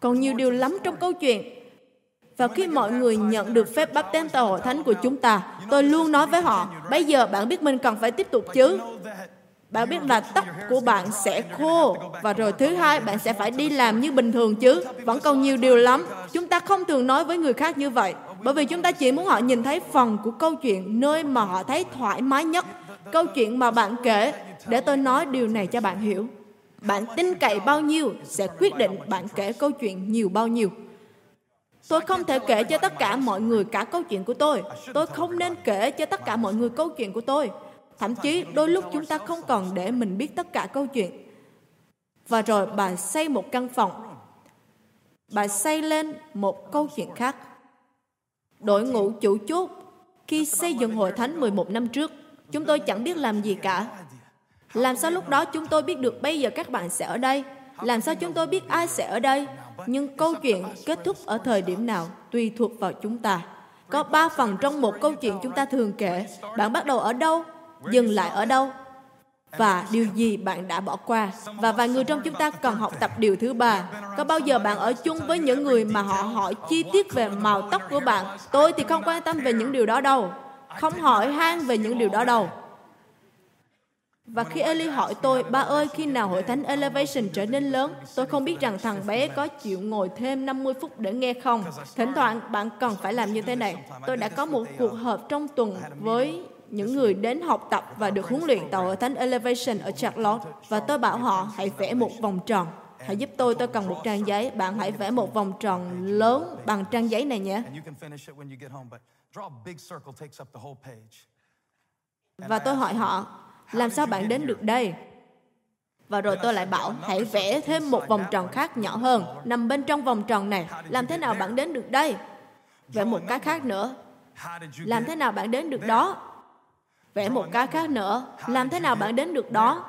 còn nhiều điều lắm trong câu chuyện và khi mọi người nhận được phép bắp tên tàu hội thánh của chúng ta, tôi luôn nói với họ, bây giờ bạn biết mình cần phải tiếp tục chứ. Bạn biết là tóc của bạn sẽ khô và rồi thứ hai bạn sẽ phải đi làm như bình thường chứ. Vẫn còn nhiều điều lắm. Chúng ta không thường nói với người khác như vậy. Bởi vì chúng ta chỉ muốn họ nhìn thấy phần của câu chuyện nơi mà họ thấy thoải mái nhất câu chuyện mà bạn kể để tôi nói điều này cho bạn hiểu bạn tin cậy bao nhiêu sẽ quyết định bạn kể câu chuyện nhiều bao nhiêu tôi không thể kể cho tất cả mọi người cả câu chuyện của tôi tôi không nên kể cho tất cả mọi người câu chuyện của tôi Thậm chí đôi lúc chúng ta không còn để mình biết tất cả câu chuyện. Và rồi bà xây một căn phòng. Bà xây lên một câu chuyện khác. Đội ngũ chủ chốt khi xây dựng hội thánh 11 năm trước, chúng tôi chẳng biết làm gì cả. Làm sao lúc đó chúng tôi biết được bây giờ các bạn sẽ ở đây? Làm sao chúng tôi biết ai sẽ ở đây? Nhưng câu chuyện kết thúc ở thời điểm nào tùy thuộc vào chúng ta. Có ba phần trong một câu chuyện chúng ta thường kể. Bạn bắt đầu ở đâu? Dừng lại ở đâu? Và điều gì bạn đã bỏ qua? Và vài người trong chúng ta cần học tập điều thứ ba. Có bao giờ bạn ở chung với những người mà họ hỏi chi tiết về màu tóc của bạn? Tôi thì không quan tâm về những điều đó đâu. Không hỏi han về những điều đó đâu. Và khi Eli hỏi tôi, ba ơi, khi nào hội thánh Elevation trở nên lớn, tôi không biết rằng thằng bé có chịu ngồi thêm 50 phút để nghe không. Thỉnh thoảng bạn cần phải làm như thế này. Tôi đã có một cuộc họp trong tuần với những người đến học tập và được huấn luyện tại hội thánh Elevation ở Charlotte và tôi bảo họ hãy vẽ một vòng tròn. Hãy giúp tôi, tôi cần một trang giấy. Bạn hãy vẽ một vòng tròn lớn bằng trang giấy này nhé. Và tôi hỏi họ, làm sao bạn đến được đây? Và rồi tôi lại bảo, hãy vẽ thêm một vòng tròn khác nhỏ hơn, nằm bên trong vòng tròn này. Làm thế nào bạn đến được đây? Vẽ một cái khác nữa. Làm thế nào bạn đến được đó? Vẽ một cái khác nữa. Làm thế nào bạn đến được đó?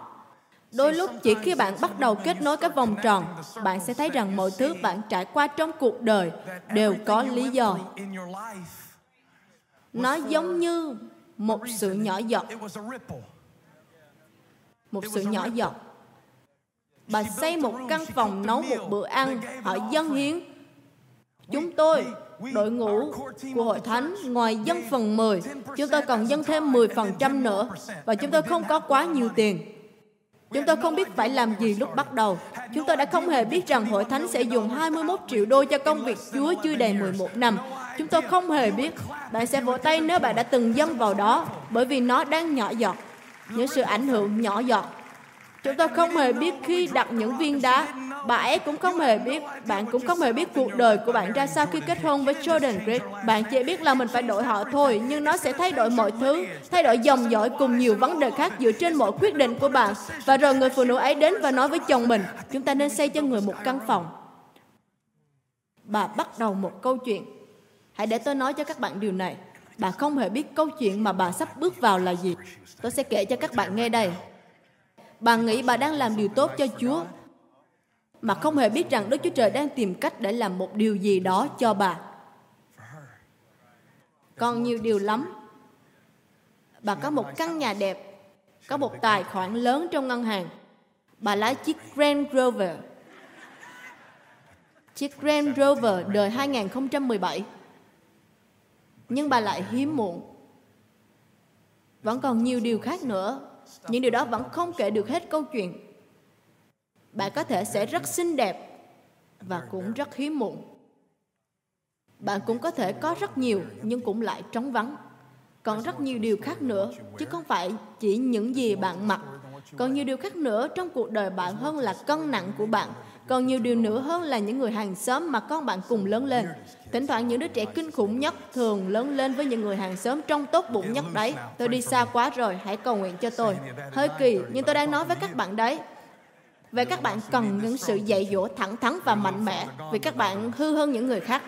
Đôi lúc chỉ khi bạn bắt đầu kết nối các vòng tròn, bạn sẽ thấy rằng mọi thứ bạn trải qua trong cuộc đời đều có lý do. Nó giống như một sự nhỏ giọt. Một sự nhỏ giọt. Bà xây một căn phòng nấu một bữa ăn, họ dân hiến. Chúng tôi, đội ngũ của hội thánh, ngoài dân phần 10, chúng tôi còn dân thêm 10% nữa, và chúng tôi không có quá nhiều tiền. Chúng tôi không biết phải làm gì lúc bắt đầu. Chúng tôi đã không hề biết rằng hội thánh sẽ dùng 21 triệu đô cho công việc Chúa chưa đầy 11 năm. Chúng tôi không hề biết. Bạn sẽ vỗ tay nếu bạn đã từng dâng vào đó, bởi vì nó đang nhỏ giọt những sự ảnh hưởng nhỏ giọt. Chúng tôi không hề biết khi đặt những viên đá. Bà ấy cũng không hề biết, bạn cũng không hề biết cuộc đời của bạn ra sao khi kết hôn với Jordan Gregg. Bạn chỉ biết là mình phải đổi họ thôi, nhưng nó sẽ thay đổi mọi thứ, thay đổi dòng dõi cùng nhiều vấn đề khác dựa trên mọi quyết định của bạn. Và rồi người phụ nữ ấy đến và nói với chồng mình, chúng ta nên xây cho người một căn phòng. Bà bắt đầu một câu chuyện. Hãy để tôi nói cho các bạn điều này. Bà không hề biết câu chuyện mà bà sắp bước vào là gì. Tôi sẽ kể cho các bạn nghe đây. Bà nghĩ bà đang làm điều tốt cho Chúa, mà không hề biết rằng Đức Chúa Trời đang tìm cách để làm một điều gì đó cho bà. Còn nhiều điều lắm. Bà có một căn nhà đẹp, có một tài khoản lớn trong ngân hàng. Bà lái chiếc Grand Rover. Chiếc Grand Rover đời 2017 nhưng bà lại hiếm muộn. Vẫn còn nhiều điều khác nữa, những điều đó vẫn không kể được hết câu chuyện. Bạn có thể sẽ rất xinh đẹp và cũng rất hiếm muộn. Bạn cũng có thể có rất nhiều nhưng cũng lại trống vắng. Còn rất nhiều điều khác nữa, chứ không phải chỉ những gì bạn mặc. Còn nhiều điều khác nữa trong cuộc đời bạn hơn là cân nặng của bạn. Còn nhiều điều nữa hơn là những người hàng xóm mà con bạn cùng lớn lên. Thỉnh thoảng những đứa trẻ kinh khủng nhất thường lớn lên với những người hàng xóm trong tốt bụng nhất đấy. Tôi đi xa quá rồi, hãy cầu nguyện cho tôi. Hơi kỳ, nhưng tôi đang nói với các bạn đấy. Về các bạn cần những sự dạy dỗ thẳng thắn và mạnh mẽ vì các bạn hư hơn những người khác.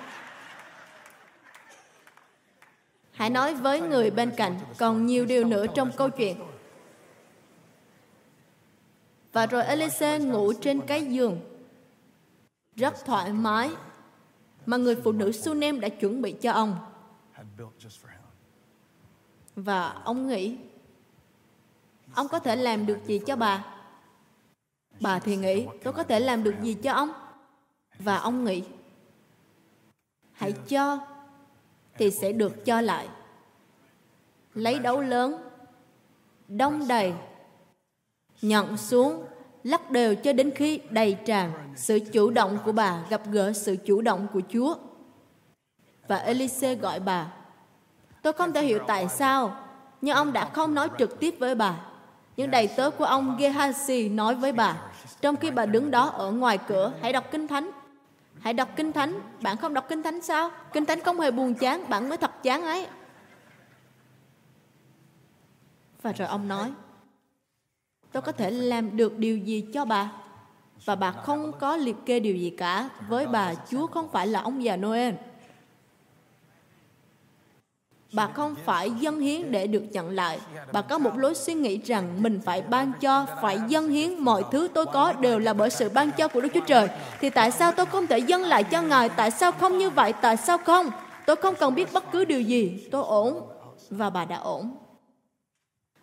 Hãy nói với người bên cạnh còn nhiều điều nữa trong câu chuyện. Và rồi Elise ngủ trên cái giường rất thoải mái mà người phụ nữ Sunem đã chuẩn bị cho ông. Và ông nghĩ, ông có thể làm được gì cho bà? Bà thì nghĩ, tôi có thể làm được gì cho ông? Và ông nghĩ, hãy cho, thì sẽ được cho lại. Lấy đấu lớn, đông đầy, nhận xuống lắc đều cho đến khi đầy tràn. Sự chủ động của bà gặp gỡ sự chủ động của Chúa. Và Elise gọi bà. Tôi không thể hiểu tại sao, nhưng ông đã không nói trực tiếp với bà. Nhưng đầy tớ của ông Gehazi nói với bà, trong khi bà đứng đó ở ngoài cửa, hãy đọc Kinh Thánh. Hãy đọc Kinh Thánh. Bạn không đọc Kinh Thánh sao? Kinh Thánh không hề buồn chán, bạn mới thật chán ấy. Và rồi ông nói, tôi có thể làm được điều gì cho bà? Và bà không có liệt kê điều gì cả. Với bà, Chúa không phải là ông già Noel. Bà không phải dân hiến để được nhận lại. Bà có một lối suy nghĩ rằng mình phải ban cho, phải dân hiến mọi thứ tôi có đều là bởi sự ban cho của Đức Chúa Trời. Thì tại sao tôi không thể dâng lại cho Ngài? Tại sao không như vậy? Tại sao không? Tôi không cần biết bất cứ điều gì. Tôi ổn. Và bà đã ổn.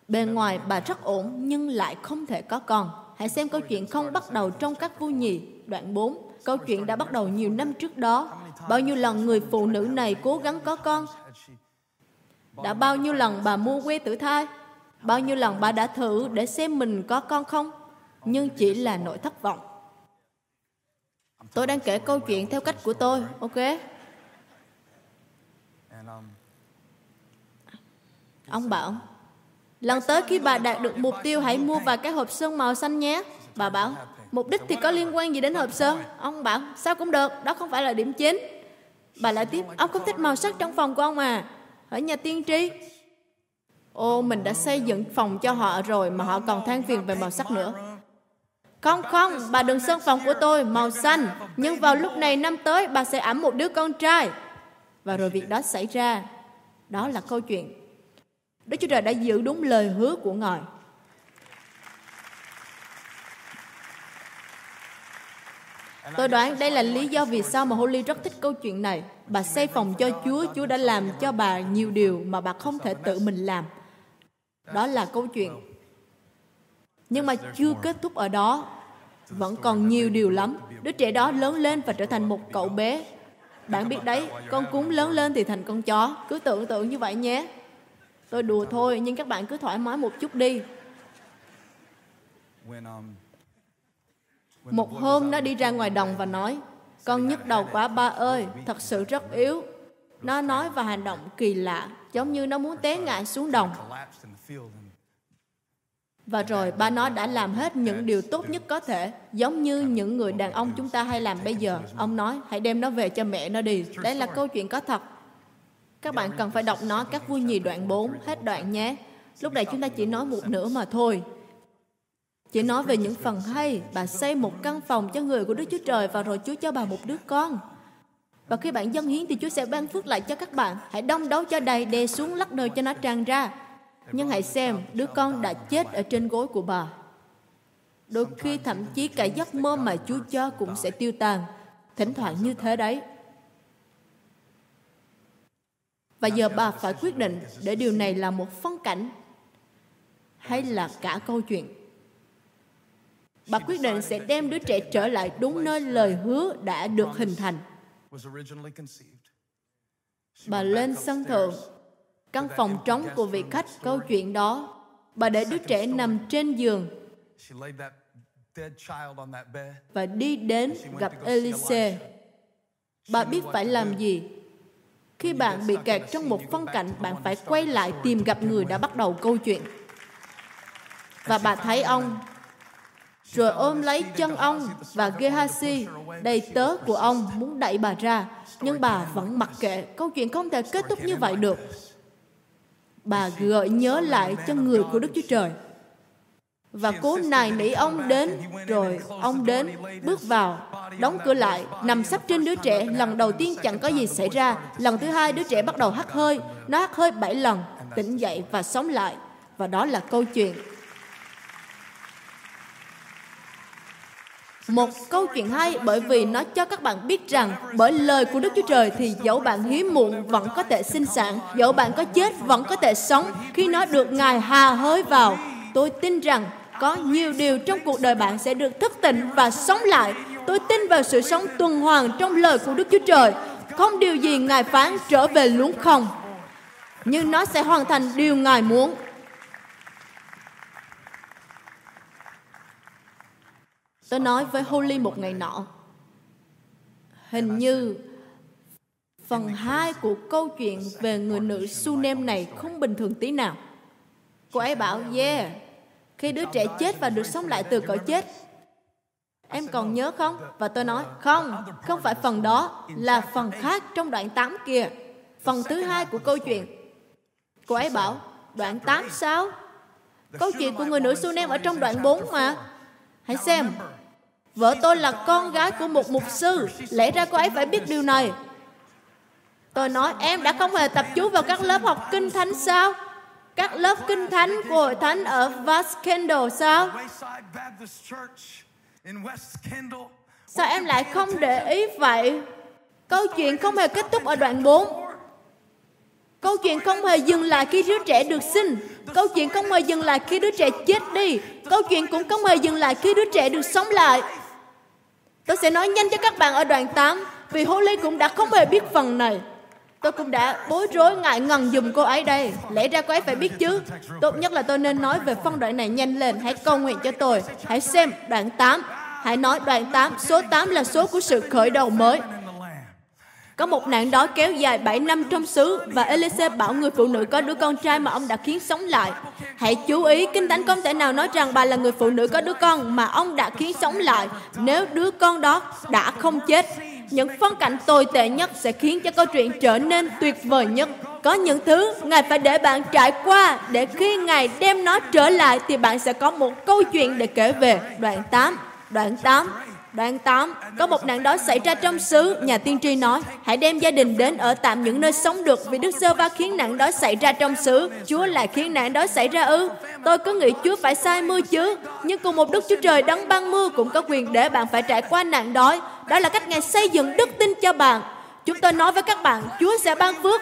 Bề ngoài bà rất ổn nhưng lại không thể có con. Hãy xem câu chuyện không bắt đầu trong các vua nhì, đoạn 4. Câu chuyện đã bắt đầu nhiều năm trước đó. Bao nhiêu lần người phụ nữ này cố gắng có con đã bao nhiêu lần bà mua que tử thai? Bao nhiêu lần bà đã thử để xem mình có con không? Nhưng chỉ là nỗi thất vọng. Tôi đang kể câu chuyện theo cách của tôi, ok? Ông bảo, lần tới khi bà đạt được mục tiêu hãy mua vài cái hộp sơn màu xanh nhé. Bà bảo, mục đích thì có liên quan gì đến hộp sơn? Ông bảo, sao cũng được, đó không phải là điểm chính. Bà lại tiếp, ông không thích màu sắc trong phòng của ông à ở nhà tiên tri. Ô, mình đã xây dựng phòng cho họ rồi mà họ còn than phiền về màu sắc nữa. Không không, bà đừng sơn phòng của tôi màu xanh. Nhưng vào lúc này năm tới, bà sẽ ẵm một đứa con trai. Và rồi việc đó xảy ra. Đó là câu chuyện. Đức Chúa Trời đã giữ đúng lời hứa của Ngài. Tôi đoán đây là lý do vì sao mà Holly rất thích câu chuyện này. Bà xây phòng cho Chúa, Chúa đã làm cho bà nhiều điều mà bà không thể tự mình làm. Đó là câu chuyện. Nhưng mà chưa kết thúc ở đó. Vẫn còn nhiều điều lắm. Đứa trẻ đó lớn lên và trở thành một cậu bé. Bạn biết đấy, con cún lớn lên thì thành con chó. Cứ tưởng tượng như vậy nhé. Tôi đùa thôi, nhưng các bạn cứ thoải mái một chút đi. Um, một hôm nó đi ra ngoài đồng và nói, con nhức đầu quá ba ơi, thật sự rất yếu. Nó nói và hành động kỳ lạ, giống như nó muốn té ngã xuống đồng. Và rồi ba nó đã làm hết những điều tốt nhất có thể, giống như những người đàn ông chúng ta hay làm bây giờ. Ông nói, hãy đem nó về cho mẹ nó đi. Đây là câu chuyện có thật. Các bạn cần phải đọc nó các vui nhì đoạn 4, hết đoạn nhé. Lúc này chúng ta chỉ nói một nửa mà thôi. Chỉ nói về những phần hay, bà xây một căn phòng cho người của Đức Chúa Trời và rồi Chúa cho bà một đứa con. Và khi bạn dâng hiến thì Chúa sẽ ban phước lại cho các bạn. Hãy đông đấu cho đầy, đè xuống lắc đời cho nó tràn ra. Nhưng hãy xem, đứa con đã chết ở trên gối của bà. Đôi khi thậm chí cả giấc mơ mà Chúa cho cũng sẽ tiêu tàn. Thỉnh thoảng như thế đấy. Và giờ bà phải quyết định để điều này là một phân cảnh hay là cả câu chuyện. Bà quyết định sẽ đem đứa trẻ trở lại đúng nơi lời hứa đã được hình thành. Bà lên sân thượng, căn phòng trống của vị khách câu chuyện đó. Bà để đứa trẻ nằm trên giường và đi đến gặp Elise. Bà biết phải làm gì. Khi bạn bị kẹt trong một phân cảnh, bạn phải quay lại tìm gặp người đã bắt đầu câu chuyện. Và bà thấy ông rồi ôm lấy chân ông và Gehazi, đầy tớ của ông muốn đẩy bà ra, nhưng bà vẫn mặc kệ, câu chuyện không thể kết thúc như vậy được. Bà gợi nhớ lại cho người của Đức Chúa Trời. Và cố nài nỉ ông đến, rồi ông đến, bước vào, đóng cửa lại, nằm sắp trên đứa trẻ. Lần đầu tiên chẳng có gì xảy ra. Lần thứ hai đứa trẻ bắt đầu hắt hơi. Nó hắt hơi bảy lần, tỉnh dậy và sống lại. Và đó là câu chuyện Một câu chuyện hay bởi vì nó cho các bạn biết rằng bởi lời của Đức Chúa Trời thì dẫu bạn hiếm muộn vẫn có thể sinh sản, dẫu bạn có chết vẫn có thể sống khi nó được Ngài hà hơi vào. Tôi tin rằng có nhiều điều trong cuộc đời bạn sẽ được thức tỉnh và sống lại. Tôi tin vào sự sống tuần hoàn trong lời của Đức Chúa Trời. Không điều gì Ngài phán trở về luống không. Nhưng nó sẽ hoàn thành điều Ngài muốn. Tôi nói với Holly một ngày nọ, hình như phần 2 của câu chuyện về người nữ Sunem này không bình thường tí nào. Cô ấy bảo, yeah, khi đứa trẻ chết và được sống lại từ cõi chết, em còn nhớ không? Và tôi nói, không, không phải phần đó, là phần khác trong đoạn 8 kia. Phần thứ hai của câu chuyện. Cô ấy bảo, đoạn 8 sao? Câu chuyện của người nữ Sunem ở trong đoạn 4 mà. Hãy xem. Vợ tôi là con gái của một mục sư. Lẽ ra cô ấy phải biết điều này. Tôi nói, em đã không hề tập chú vào các lớp học kinh thánh sao? Các lớp kinh thánh của hội thánh ở West Kendall sao? Sao em lại không để ý vậy? Câu chuyện không hề kết thúc ở đoạn 4. Câu chuyện không hề dừng lại khi đứa trẻ được sinh. Câu chuyện không hề dừng lại khi đứa trẻ chết đi. Câu chuyện cũng không hề dừng lại khi đứa trẻ được sống lại. Tôi sẽ nói nhanh cho các bạn ở đoạn 8 vì Holly cũng đã không hề biết phần này. Tôi cũng đã bối rối ngại ngần dùm cô ấy đây. Lẽ ra cô ấy phải biết chứ. Tốt nhất là tôi nên nói về phân đoạn này nhanh lên. Hãy cầu nguyện cho tôi. Hãy xem đoạn 8. Hãy nói đoạn 8. Số 8 là số của sự khởi đầu mới. Có một nạn đói kéo dài 7 năm trong xứ và Elise bảo người phụ nữ có đứa con trai mà ông đã khiến sống lại. Hãy chú ý, Kinh Thánh không thể nào nói rằng bà là người phụ nữ có đứa con mà ông đã khiến sống lại nếu đứa con đó đã không chết. Những phân cảnh tồi tệ nhất sẽ khiến cho câu chuyện trở nên tuyệt vời nhất. Có những thứ Ngài phải để bạn trải qua để khi Ngài đem nó trở lại thì bạn sẽ có một câu chuyện để kể về. Đoạn 8 Đoạn 8 Đoạn 8, có một nạn đói xảy ra trong xứ, nhà tiên tri nói, hãy đem gia đình đến ở tạm những nơi sống được vì Đức Sơ Va khiến nạn đói xảy ra trong xứ. Chúa lại khiến nạn đói xảy ra ư? Tôi cứ nghĩ Chúa phải sai mưa chứ. Nhưng cùng một Đức Chúa Trời đấng ban mưa cũng có quyền để bạn phải trải qua nạn đói. Đó là cách Ngài xây dựng đức tin cho bạn. Chúng tôi nói với các bạn, Chúa sẽ ban phước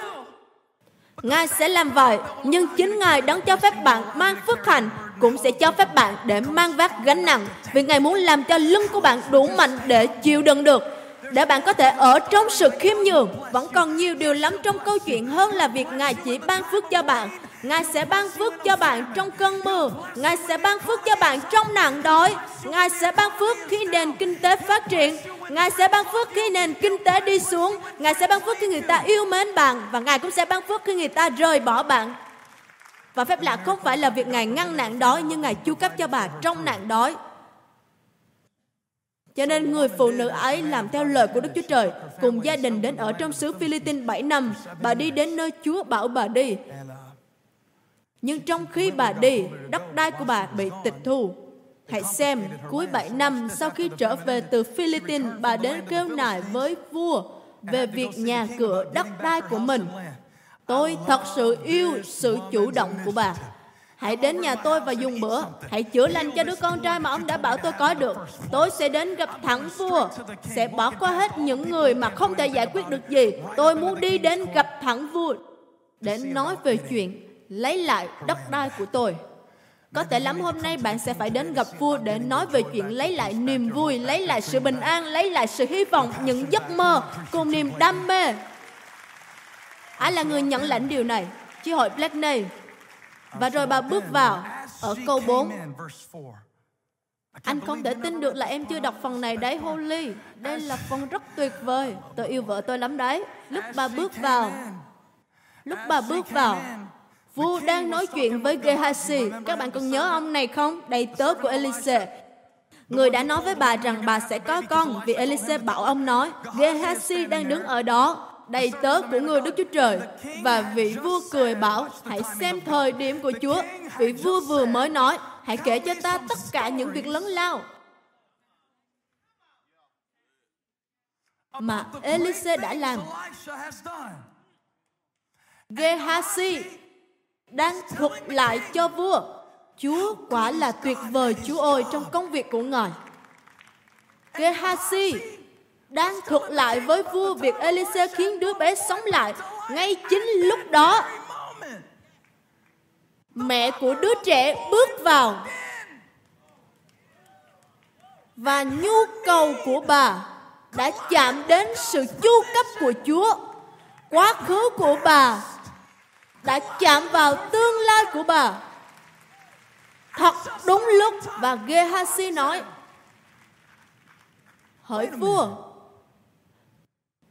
Ngài sẽ làm vậy, nhưng chính Ngài đấng cho phép bạn mang phước hạnh cũng sẽ cho phép bạn để mang vác gánh nặng vì Ngài muốn làm cho lưng của bạn đủ mạnh để chịu đựng được, để bạn có thể ở trong sự khiêm nhường. Vẫn còn nhiều điều lắm trong câu chuyện hơn là việc Ngài chỉ ban phước cho bạn. Ngài sẽ ban phước cho bạn trong cơn mưa. Ngài sẽ ban phước cho bạn trong nạn đói. Ngài sẽ ban phước khi nền kinh tế phát triển. Ngài sẽ ban phước khi nền kinh tế đi xuống. Ngài sẽ ban phước khi người ta yêu mến bạn Và Ngài cũng sẽ ban phước khi người ta rời bỏ bạn và phép lạ không phải là việc Ngài ngăn nạn đói, nhưng Ngài chu cấp cho bà trong nạn đói. Cho nên người phụ nữ ấy làm theo lời của Đức Chúa Trời, cùng gia đình đến ở trong xứ Philippines 7 năm. Bà đi đến nơi Chúa bảo bà đi. Nhưng trong khi bà đi, đất đai của bà bị tịch thu. Hãy xem, cuối 7 năm sau khi trở về từ Philippines, bà đến kêu nài với vua về việc nhà cửa đất đai của mình Tôi thật sự yêu sự chủ động của bà. Hãy đến nhà tôi và dùng bữa. Hãy chữa lành cho đứa con trai mà ông đã bảo tôi có được. Tôi sẽ đến gặp thẳng vua. Sẽ bỏ qua hết những người mà không thể giải quyết được gì. Tôi muốn đi đến gặp thẳng vua để nói về chuyện lấy lại đất đai của tôi. Có thể lắm hôm nay bạn sẽ phải đến gặp vua để nói về chuyện lấy lại niềm vui, lấy lại sự bình an, lấy lại sự hy vọng, những giấc mơ cùng niềm đam mê Ai là người nhận lãnh điều này? Chi hội Blackney. Và rồi bà bước vào ở câu 4. Anh không thể tin được là em chưa đọc phần này đấy, Holly. Đây là phần rất tuyệt vời. Tôi yêu vợ tôi lắm đấy. Lúc bà bước vào, lúc bà bước vào, vua đang nói chuyện với Gehazi. Các bạn còn nhớ ông này không? Đầy tớ của Elise. Người đã nói với bà rằng bà sẽ có con vì Elise bảo ông nói. Gehazi đang đứng ở đó đầy tớ của người Đức Chúa Trời. Và vị vua cười bảo, hãy xem thời điểm của Chúa. Vị vua vừa mới nói, hãy kể cho ta tất cả những việc lớn lao mà Elise đã làm. Gehazi đang thuật lại cho vua. Chúa quả là tuyệt vời Chúa ơi trong công việc của Ngài. Gehazi đang thuật lại với vua việc Elise khiến đứa bé sống lại ngay chính lúc đó. Mẹ của đứa trẻ bước vào và nhu cầu của bà đã chạm đến sự chu cấp của Chúa. Quá khứ của bà đã chạm vào tương lai của bà. Thật đúng lúc và Gehazi nói, Hỡi vua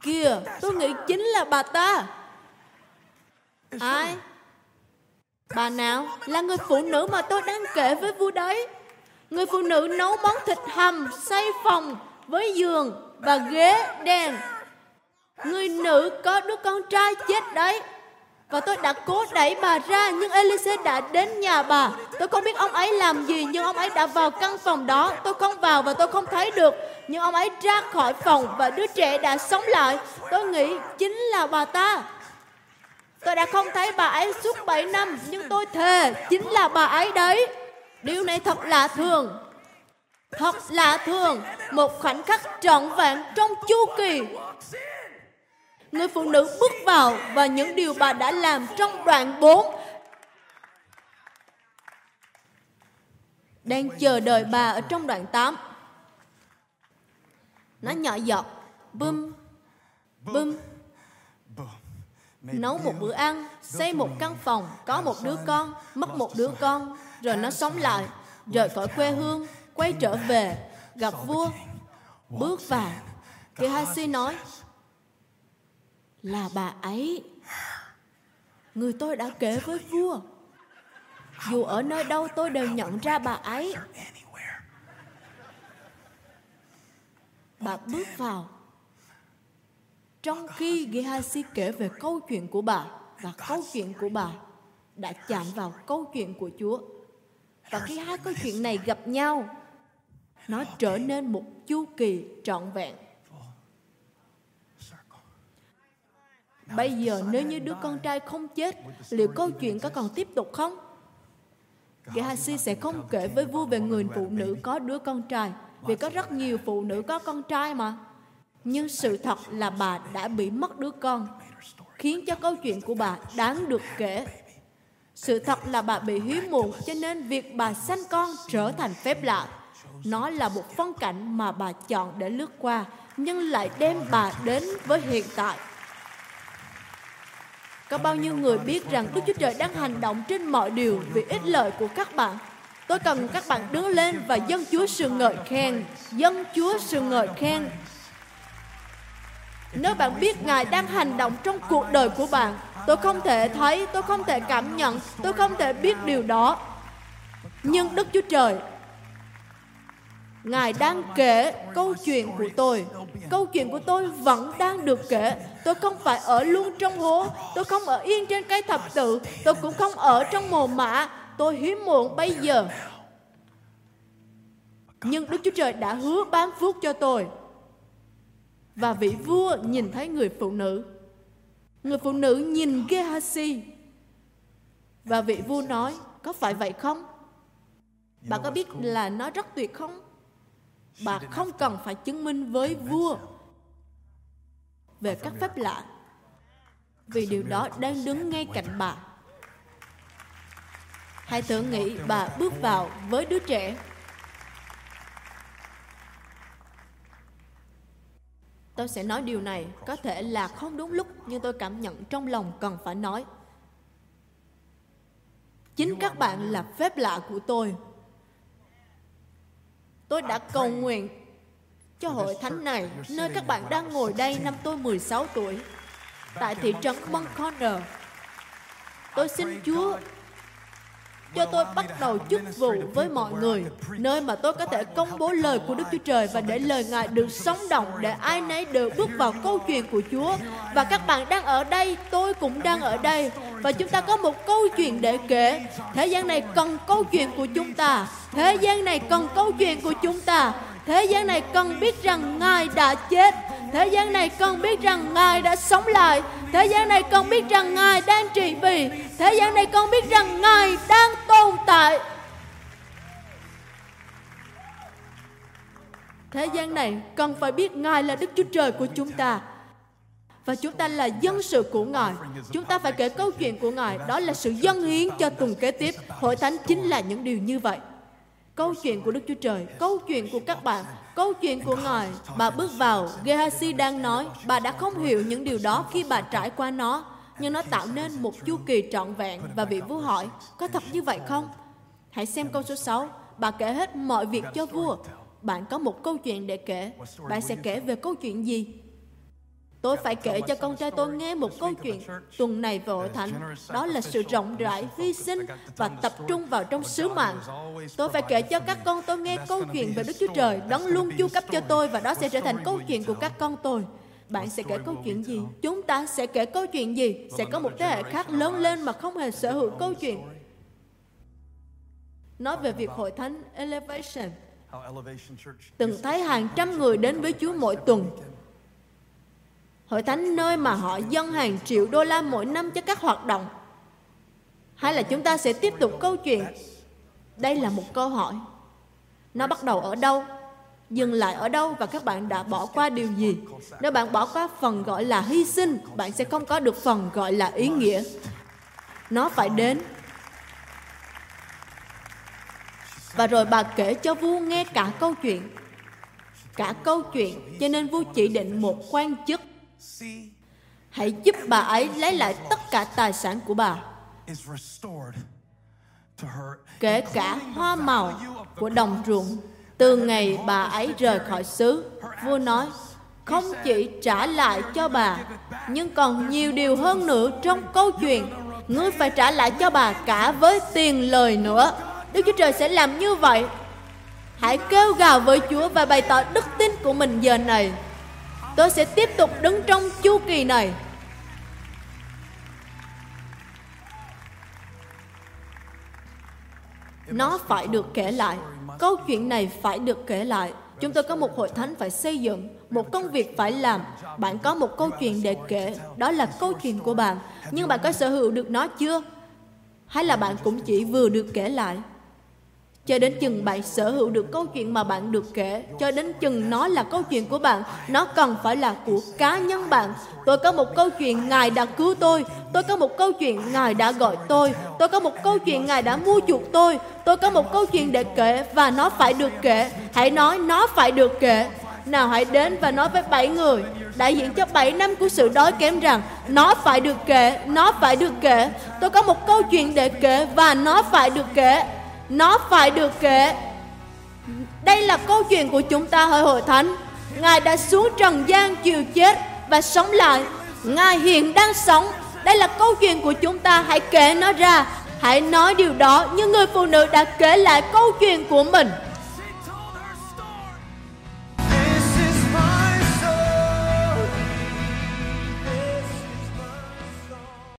Kìa, tôi nghĩ chính là bà ta. Ai? Bà nào? Là người phụ nữ mà tôi đang kể với vua đấy. Người phụ nữ nấu món thịt hầm, xây phòng với giường và ghế đèn. Người nữ có đứa con trai chết đấy. Và tôi đã cố đẩy bà ra, nhưng Elise đã đến nhà bà. Tôi không biết ông ấy làm gì, nhưng ông ấy đã vào căn phòng đó. Tôi không vào và tôi không thấy được. Nhưng ông ấy ra khỏi phòng và đứa trẻ đã sống lại. Tôi nghĩ chính là bà ta. Tôi đã không thấy bà ấy suốt 7 năm, nhưng tôi thề chính là bà ấy đấy. Điều này thật lạ thường. Thật lạ thường, một khoảnh khắc trọn vẹn trong chu kỳ. Người phụ nữ bước vào và những điều bà đã làm trong đoạn 4 đang chờ đợi bà ở trong đoạn 8. Nó nhỏ giọt, bum, bum, nấu một bữa ăn, xây một căn phòng, có một đứa con, mất một đứa con, rồi nó sống lại, rời khỏi quê hương, quay trở về, gặp vua, bước vào. Gehazi nói, là bà ấy. Người tôi đã kể với vua. Dù ở nơi đâu tôi đều nhận ra bà ấy. Bà bước vào. Trong khi Gehazi kể về câu chuyện của bà và câu chuyện của bà đã chạm vào câu chuyện của Chúa. Và khi hai câu chuyện này gặp nhau, nó trở nên một chu kỳ trọn vẹn. Bây giờ nếu như đứa con trai không chết, liệu câu chuyện có còn tiếp tục không? Gehazi sẽ không kể với vua về người phụ nữ có đứa con trai, vì có rất nhiều phụ nữ có con trai mà. Nhưng sự thật là bà đã bị mất đứa con, khiến cho câu chuyện của bà đáng được kể. Sự thật là bà bị hiếm muộn, cho nên việc bà sanh con trở thành phép lạ. Nó là một phong cảnh mà bà chọn để lướt qua, nhưng lại đem bà đến với hiện tại. Có bao nhiêu người biết rằng Đức Chúa Trời đang hành động trên mọi điều vì ích lợi của các bạn? Tôi cần các bạn đứng lên và dân Chúa sự ngợi khen. Dân Chúa sự ngợi khen. Nếu bạn biết Ngài đang hành động trong cuộc đời của bạn, tôi không thể thấy, tôi không thể cảm nhận, tôi không thể biết điều đó. Nhưng Đức Chúa Trời Ngài đang kể câu chuyện của tôi. Câu chuyện của tôi vẫn đang được kể. Tôi không phải ở luôn trong hố. Tôi không ở yên trên cây thập tự. Tôi cũng không ở trong mồ mã. Tôi hiếm muộn bây giờ. Nhưng Đức Chúa Trời đã hứa ban phước cho tôi. Và vị vua nhìn thấy người phụ nữ. Người phụ nữ nhìn Gehazi. Và vị vua nói, có phải vậy không? Bạn có biết là nó rất tuyệt không? Bà không cần phải chứng minh với vua về các phép lạ. Vì điều đó đang đứng ngay cạnh bà. hãy thử nghĩ bà bước vào với đứa trẻ. Tôi sẽ nói điều này có thể là không đúng lúc nhưng tôi cảm nhận trong lòng cần phải nói. Chính các bạn là phép lạ của tôi Tôi đã cầu nguyện cho hội thánh này, nơi các bạn đang ngồi đây năm tôi 16 tuổi, tại thị trấn Montconnor. Tôi xin Chúa cho tôi bắt đầu chức vụ với mọi người, nơi mà tôi có thể công bố lời của Đức Chúa Trời và để lời Ngài được sống động để ai nấy đều bước vào câu chuyện của Chúa. Và các bạn đang ở đây, tôi cũng đang ở đây. Và chúng ta có một câu chuyện để kể. Thế gian này cần câu chuyện của chúng ta. Thế gian này cần câu chuyện của chúng ta. Thế gian này cần biết rằng Ngài đã chết. Thế gian này cần biết rằng Ngài đã sống lại. Thế gian này cần biết rằng Ngài đang trị vì. Thế gian này cần biết rằng Ngài đang tồn tại. Thế gian này cần phải biết Ngài là Đức Chúa Trời của chúng ta. Và chúng ta là dân sự của Ngài. Chúng ta phải kể câu chuyện của Ngài. Đó là sự dân hiến cho tuần kế tiếp. Hội thánh chính là những điều như vậy. Câu chuyện của Đức Chúa Trời, câu chuyện của các bạn, câu chuyện của Ngài. Bà bước vào, Gehazi đang nói, bà đã không hiểu những điều đó khi bà trải qua nó, nhưng nó tạo nên một chu kỳ trọn vẹn và vị vua hỏi, có thật như vậy không? Hãy xem câu số 6, bà kể hết mọi việc cho vua. Bạn có một câu chuyện để kể, bạn sẽ kể về câu chuyện gì? Tôi phải kể cho con trai tôi nghe một câu chuyện tuần này về hội thánh. Đó là sự rộng rãi, hy sinh và tập trung vào trong sứ mạng. Tôi phải kể cho các con tôi nghe câu chuyện về Đức Chúa Trời. Đấng luôn chu cấp cho tôi và đó sẽ trở thành câu chuyện của các con tôi. bạn sẽ kể câu chuyện gì? chúng ta sẽ kể câu chuyện gì? Sẽ có một thế hệ khác lớn lên mà không hề sở hữu câu chuyện. nói về việc hội thánh elevation. từng thấy hàng trăm người đến với chúa mỗi tuần hội thánh nơi mà họ dâng hàng triệu đô la mỗi năm cho các hoạt động. Hay là chúng ta sẽ tiếp tục câu chuyện? Đây là một câu hỏi. Nó bắt đầu ở đâu? Dừng lại ở đâu và các bạn đã bỏ qua điều gì? Nếu bạn bỏ qua phần gọi là hy sinh, bạn sẽ không có được phần gọi là ý nghĩa. Nó phải đến. Và rồi bà kể cho vua nghe cả câu chuyện. Cả câu chuyện, cho nên vua chỉ định một quan chức hãy giúp bà ấy lấy lại tất cả tài sản của bà. kể cả hoa màu của đồng ruộng. Từ ngày bà ấy rời khỏi xứ vua nói không chỉ trả lại cho bà nhưng còn nhiều điều hơn nữa trong câu chuyện. ngươi phải trả lại cho bà cả với tiền lời nữa. Đức chúa trời sẽ làm như vậy. Hãy kêu gào với chúa và bày tỏ đức tin của mình giờ này tôi sẽ tiếp tục đứng trong chu kỳ này. Nó phải được kể lại. Câu chuyện này phải được kể lại. Chúng tôi có một hội thánh phải xây dựng, một công việc phải làm. Bạn có một câu chuyện để kể. Đó là câu chuyện của bạn. Nhưng bạn có sở hữu được nó chưa? Hay là bạn cũng chỉ vừa được kể lại? Cho đến chừng bạn sở hữu được câu chuyện mà bạn được kể cho đến chừng nó là câu chuyện của bạn nó cần phải là của cá nhân bạn. Tôi có một câu chuyện ngài đã cứu tôi tôi có một câu chuyện ngài đã gọi tôi tôi có một câu chuyện ngài đã mua chuộc tôi tôi có một câu chuyện để kể và nó phải được kể. Hãy nói nó phải được kể. Nào hãy đến và nói với bảy người. Đại diện cho 7 năm của sự đói kém rằng nó phải được kể, nó phải được kể. Tôi có một câu chuyện để kể và nó phải được kể nó phải được kể. Đây là câu chuyện của chúng ta ở hội thánh. Ngài đã xuống trần gian chịu chết và sống lại. Ngài hiện đang sống. Đây là câu chuyện của chúng ta. Hãy kể nó ra. Hãy nói điều đó. Như người phụ nữ đã kể lại câu chuyện của mình.